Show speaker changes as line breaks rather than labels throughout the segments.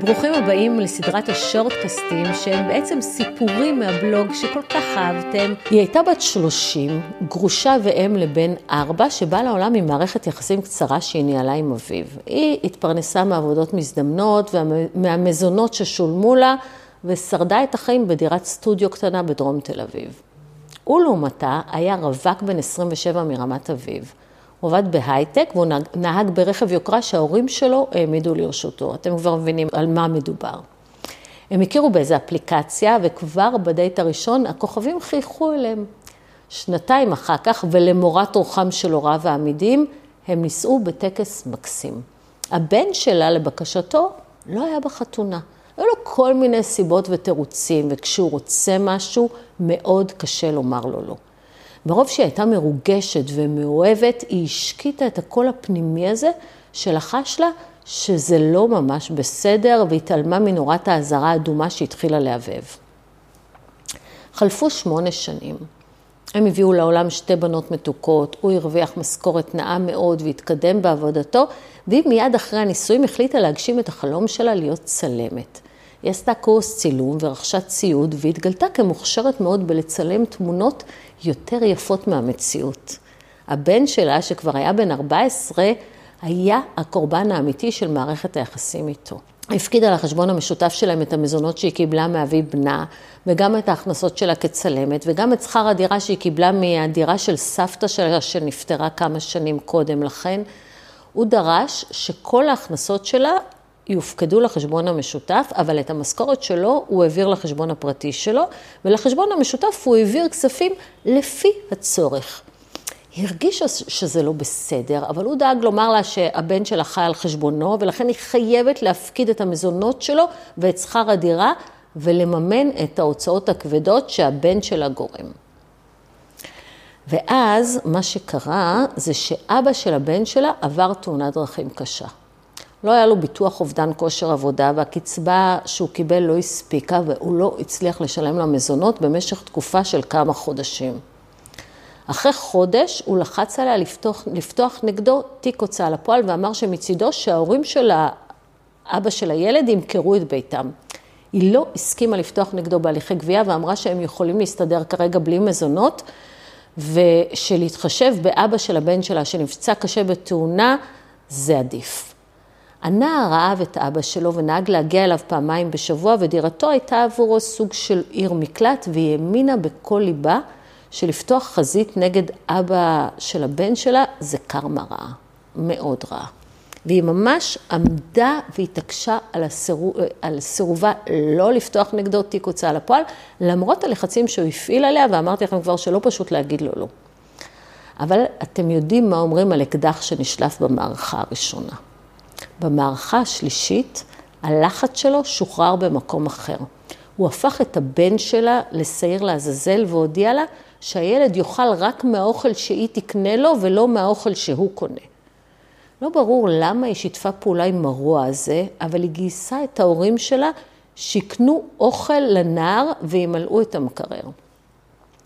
ברוכים הבאים לסדרת השורטקסטים, שהם בעצם סיפורים מהבלוג שכל כך אהבתם. היא הייתה בת 30, גרושה ואם לבן 4, שבאה לעולם עם מערכת יחסים קצרה שהיא ניהלה עם אביו. היא התפרנסה מעבודות מזדמנות ומהמזונות ששולמו לה, ושרדה את החיים בדירת סטודיו קטנה בדרום תל אביב. הוא לעומתה היה רווק בן 27 מרמת אביב. הוא עבד בהייטק והוא נהג ברכב יוקרה שההורים שלו העמידו לרשותו. אתם כבר מבינים על מה מדובר. הם הכירו באיזה אפליקציה, וכבר בדייט הראשון הכוכבים חייכו אליהם. שנתיים אחר כך, ולמורת רוחם של הוריו העמידים, הם נישאו בטקס מקסים. הבן שלה, לבקשתו, לא היה בחתונה. היו לו כל מיני סיבות ותירוצים, וכשהוא רוצה משהו, מאוד קשה לומר לו לא. מרוב שהיא הייתה מרוגשת ומאוהבת, היא השקיטה את הקול הפנימי הזה שלחש לה שזה לא ממש בסדר, והתעלמה מנורת האזהרה האדומה שהתחילה להבהב. חלפו שמונה שנים. הם הביאו לעולם שתי בנות מתוקות, הוא הרוויח משכורת נאה מאוד והתקדם בעבודתו, והיא מיד אחרי הנישואים החליטה להגשים את החלום שלה להיות צלמת. היא עשתה קורס צילום ורכשה ציוד והתגלתה כמוכשרת מאוד בלצלם תמונות יותר יפות מהמציאות. הבן שלה, שכבר היה בן 14, היה הקורבן האמיתי של מערכת היחסים איתו. הפקידה על החשבון המשותף שלהם את המזונות שהיא קיבלה מאבי בנה, וגם את ההכנסות שלה כצלמת, וגם את שכר הדירה שהיא קיבלה מהדירה של סבתא שלה שנפטרה כמה שנים קודם לכן. הוא דרש שכל ההכנסות שלה יופקדו לחשבון המשותף, אבל את המשכורת שלו הוא העביר לחשבון הפרטי שלו, ולחשבון המשותף הוא העביר כספים לפי הצורך. היא הרגישה שזה לא בסדר, אבל הוא דאג לומר לה שהבן שלה חי על חשבונו, ולכן היא חייבת להפקיד את המזונות שלו ואת שכר הדירה, ולממן את ההוצאות הכבדות שהבן שלה גורם. ואז מה שקרה זה שאבא של הבן שלה עבר תאונת דרכים קשה. לא היה לו ביטוח אובדן כושר עבודה, והקצבה שהוא קיבל לא הספיקה, והוא לא הצליח לשלם לה מזונות במשך תקופה של כמה חודשים. אחרי חודש הוא לחץ עליה לפתוח, לפתוח נגדו תיק הוצאה לפועל, ואמר שמצידו שההורים של האבא של הילד ימכרו את ביתם. היא לא הסכימה לפתוח נגדו בהליכי גבייה, ואמרה שהם יכולים להסתדר כרגע בלי מזונות, ושלהתחשב באבא של הבן שלה שנפצע קשה בתאונה, זה עדיף. הנער אהב את אבא שלו ונהג להגיע אליו פעמיים בשבוע, ודירתו הייתה עבורו סוג של עיר מקלט, והיא האמינה בכל ליבה שלפתוח חזית נגד אבא של הבן שלה זה קרמה רעה, מאוד רעה. והיא ממש עמדה והתעקשה על, הסירוב, על סירובה לא לפתוח נגדו תיק הוצאה לפועל, למרות הלחצים שהוא הפעיל עליה, ואמרתי לכם כבר שלא פשוט להגיד לו לא. אבל אתם יודעים מה אומרים על אקדח שנשלף במערכה הראשונה. במערכה השלישית, הלחץ שלו שוחרר במקום אחר. הוא הפך את הבן שלה לשעיר לעזאזל והודיע לה שהילד יאכל רק מהאוכל שהיא תקנה לו ולא מהאוכל שהוא קונה. לא ברור למה היא שיתפה פעולה עם הרוע הזה, אבל היא גייסה את ההורים שלה שיקנו אוכל לנער וימלאו את המקרר.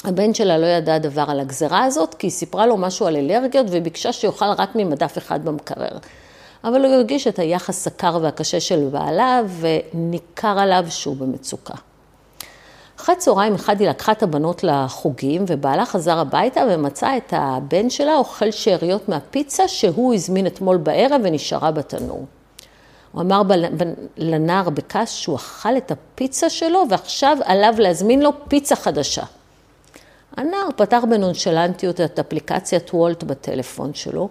הבן שלה לא ידע דבר על הגזרה הזאת, כי היא סיפרה לו משהו על אלרגיות וביקשה שיאכל רק ממדף אחד במקרר. אבל הוא הרגיש את היחס הקר והקשה של בעלה, וניכר עליו שהוא במצוקה. אחרי צהריים אחד היא לקחה את הבנות לחוגים, ובעלה חזר הביתה ומצא את הבן שלה אוכל שאריות מהפיצה שהוא הזמין אתמול בערב ונשארה בתנור. הוא אמר לנער בכעס שהוא אכל את הפיצה שלו ועכשיו עליו להזמין לו פיצה חדשה. הנער פתח בנונשלנטיות את אפליקציית וולט בטלפון שלו,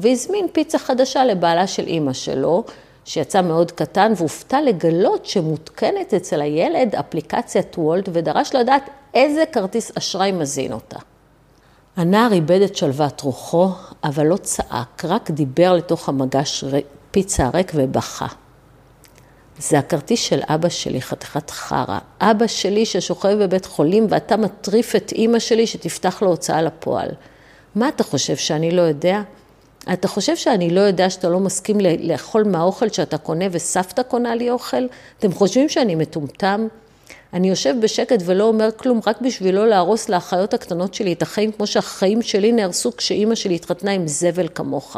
והזמין פיצה חדשה לבעלה של אימא שלו, שיצא מאוד קטן, והופתע לגלות שמותקנת אצל הילד אפליקציית וולט, ודרש לדעת איזה כרטיס אשראי מזין אותה. הנער איבד את שלוות רוחו, אבל לא צעק, רק דיבר לתוך המגש פיצה הריק ובכה. זה הכרטיס של אבא שלי, חתיכת חרא. אבא שלי ששוכב בבית חולים ואתה מטריף את אימא שלי שתפתח לו הוצאה לפועל. מה אתה חושב, שאני לא יודע? אתה חושב שאני לא יודע שאתה לא מסכים לאכול מהאוכל שאתה קונה וסבתא קונה לי אוכל? אתם חושבים שאני מטומטם? אני יושב בשקט ולא אומר כלום רק בשביל לא להרוס לאחיות הקטנות שלי את החיים כמו שהחיים שלי נהרסו כשאימא שלי התחתנה עם זבל כמוך.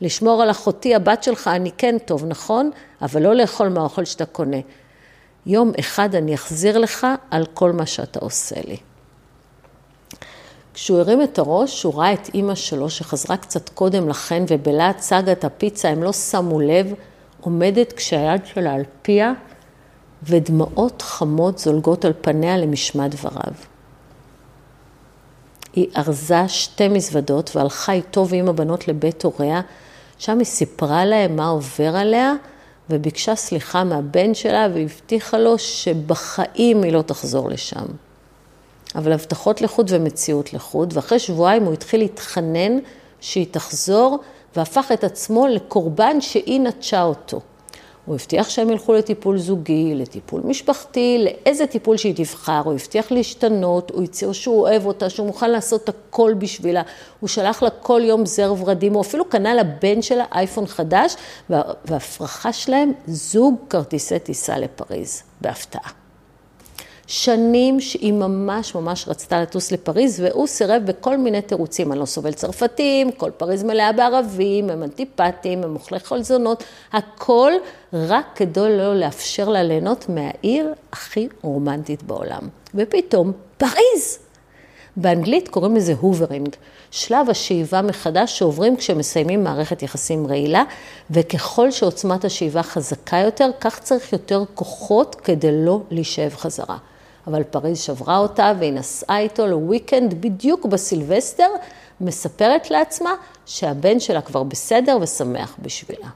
לשמור על אחותי, הבת שלך, אני כן טוב, נכון? אבל לא לאכול מהאוכל שאתה קונה. יום אחד אני אחזיר לך על כל מה שאתה עושה לי. כשהוא הרים את הראש, הוא ראה את אימא שלו, שחזרה קצת קודם לכן, ובלהט סאגת הפיצה, הם לא שמו לב, עומדת כשהיד שלה על פיה, ודמעות חמות זולגות על פניה למשמע דבריו. היא ארזה שתי מזוודות והלכה איתו ועם הבנות לבית הוריה, שם היא סיפרה להם מה עובר עליה, וביקשה סליחה מהבן שלה והבטיחה לו שבחיים היא לא תחזור לשם. אבל הבטחות לחוד ומציאות לחוד, ואחרי שבועיים הוא התחיל להתחנן שהיא תחזור, והפך את עצמו לקורבן שהיא נטשה אותו. הוא הבטיח שהם ילכו לטיפול זוגי, לטיפול משפחתי, לאיזה טיפול שהיא תבחר, הוא הבטיח להשתנות, הוא הצהיר שהוא אוהב אותה, שהוא מוכן לעשות הכל בשבילה, הוא שלח לה כל יום זר ורדים, הוא אפילו קנה לבן שלה אייפון חדש, וההפרחה שלהם זוג כרטיסי טיסה לפריז, בהפתעה. שנים שהיא ממש ממש רצתה לטוס לפריז, והוא סירב בכל מיני תירוצים. אני לא סובל צרפתים, כל פריז מלאה בערבים, הם אנטיפטים, הם אוכלי חלזונות, הכל רק כדי לא לאפשר לה ליהנות מהעיר הכי רומנטית בעולם. ופתאום, פריז! באנגלית קוראים לזה hoovering, שלב השאיבה מחדש שעוברים כשמסיימים מערכת יחסים רעילה, וככל שעוצמת השאיבה חזקה יותר, כך צריך יותר כוחות כדי לא להישאב חזרה. אבל פריז שברה אותה והיא נסעה איתו לוויקנד בדיוק בסילבסטר, מספרת לעצמה שהבן שלה כבר בסדר ושמח בשבילה.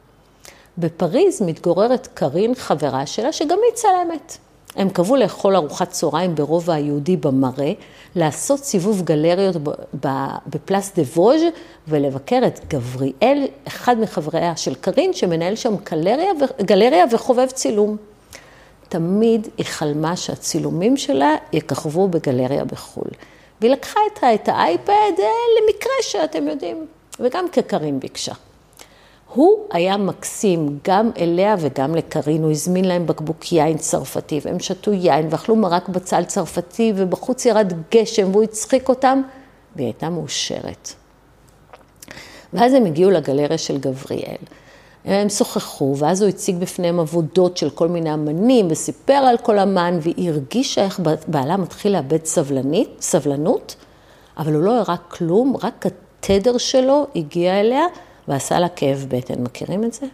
בפריז מתגוררת קארין, חברה שלה, שגם היא צלמת. הם קבעו לאכול ארוחת צהריים ברובע היהודי במראה, לעשות סיבוב גלריות בפלאס דה ווז' ולבקר את גבריאל, אחד מחבריה של קארין, שמנהל שם גלריה, גלריה וחובב צילום. תמיד היא חלמה שהצילומים שלה יככבו בגלריה בחו"ל. והיא לקחה איתה את האייפד אה, למקרה שאתם יודעים, וגם כקרין ביקשה. הוא היה מקסים גם אליה וגם לקרין, הוא הזמין להם בקבוק יין צרפתי, והם שתו יין ואכלו מרק בצל צרפתי, ובחוץ ירד גשם והוא הצחיק אותם, והיא הייתה מאושרת. ואז הם הגיעו לגלריה של גבריאל. הם שוחחו, ואז הוא הציג בפניהם עבודות של כל מיני אמנים, וסיפר על כל אמן, והיא הרגישה איך בעלה מתחיל לאבד סבלנית, סבלנות, אבל הוא לא הראה כלום, רק התדר שלו הגיע אליה ועשה לה כאב בטן. מכירים את זה?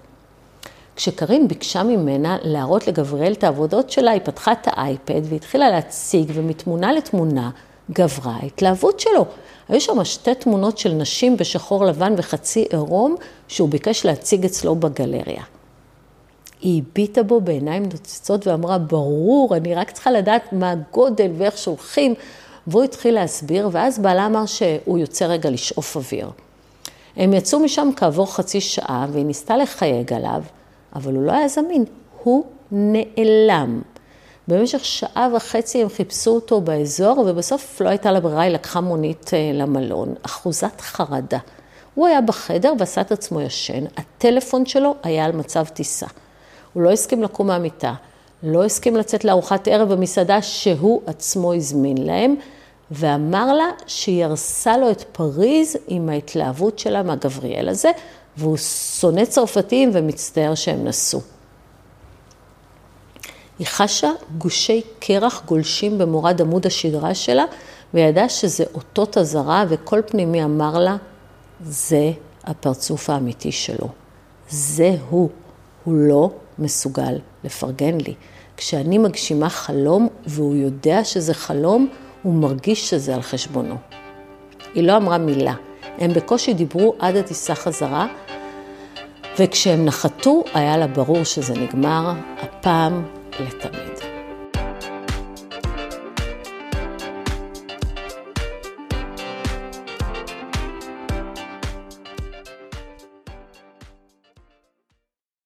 כשקרין ביקשה ממנה להראות לגבריאל את העבודות שלה, היא פתחה את האייפד והתחילה להציג, ומתמונה לתמונה גברה ההתלהבות שלו. היו שם שתי תמונות של נשים בשחור לבן וחצי עירום, שהוא ביקש להציג אצלו בגלריה. היא הביטה בו בעיניים נוצצות ואמרה, ברור, אני רק צריכה לדעת מה הגודל ואיך שולחים. והוא התחיל להסביר, ואז בעלה אמר שהוא יוצא רגע לשאוף אוויר. הם יצאו משם כעבור חצי שעה, והיא ניסתה לחייג עליו, אבל הוא לא היה זמין, הוא נעלם. במשך שעה וחצי הם חיפשו אותו באזור, ובסוף לא הייתה לה ברירה, היא לקחה מונית אה, למלון, אחוזת חרדה. הוא היה בחדר ועשה את עצמו ישן, הטלפון שלו היה על מצב טיסה. הוא לא הסכים לקום מהמיטה, לא הסכים לצאת לארוחת ערב במסעדה שהוא עצמו הזמין להם, ואמר לה שהיא הרסה לו את פריז עם ההתלהבות שלה מהגבריאל הזה, והוא שונא צרפתים ומצטער שהם נסעו. היא חשה גושי קרח גולשים במורד עמוד השדרה שלה, וידעה שזה אותות אזהרה, וכל פנימי אמר לה, זה הפרצוף האמיתי שלו. זה הוא. הוא לא מסוגל לפרגן לי. כשאני מגשימה חלום, והוא יודע שזה חלום, הוא מרגיש שזה על חשבונו. היא לא אמרה מילה. הם בקושי דיברו עד הטיסה חזרה, וכשהם נחתו, היה לה ברור שזה נגמר, הפעם Lätta blint.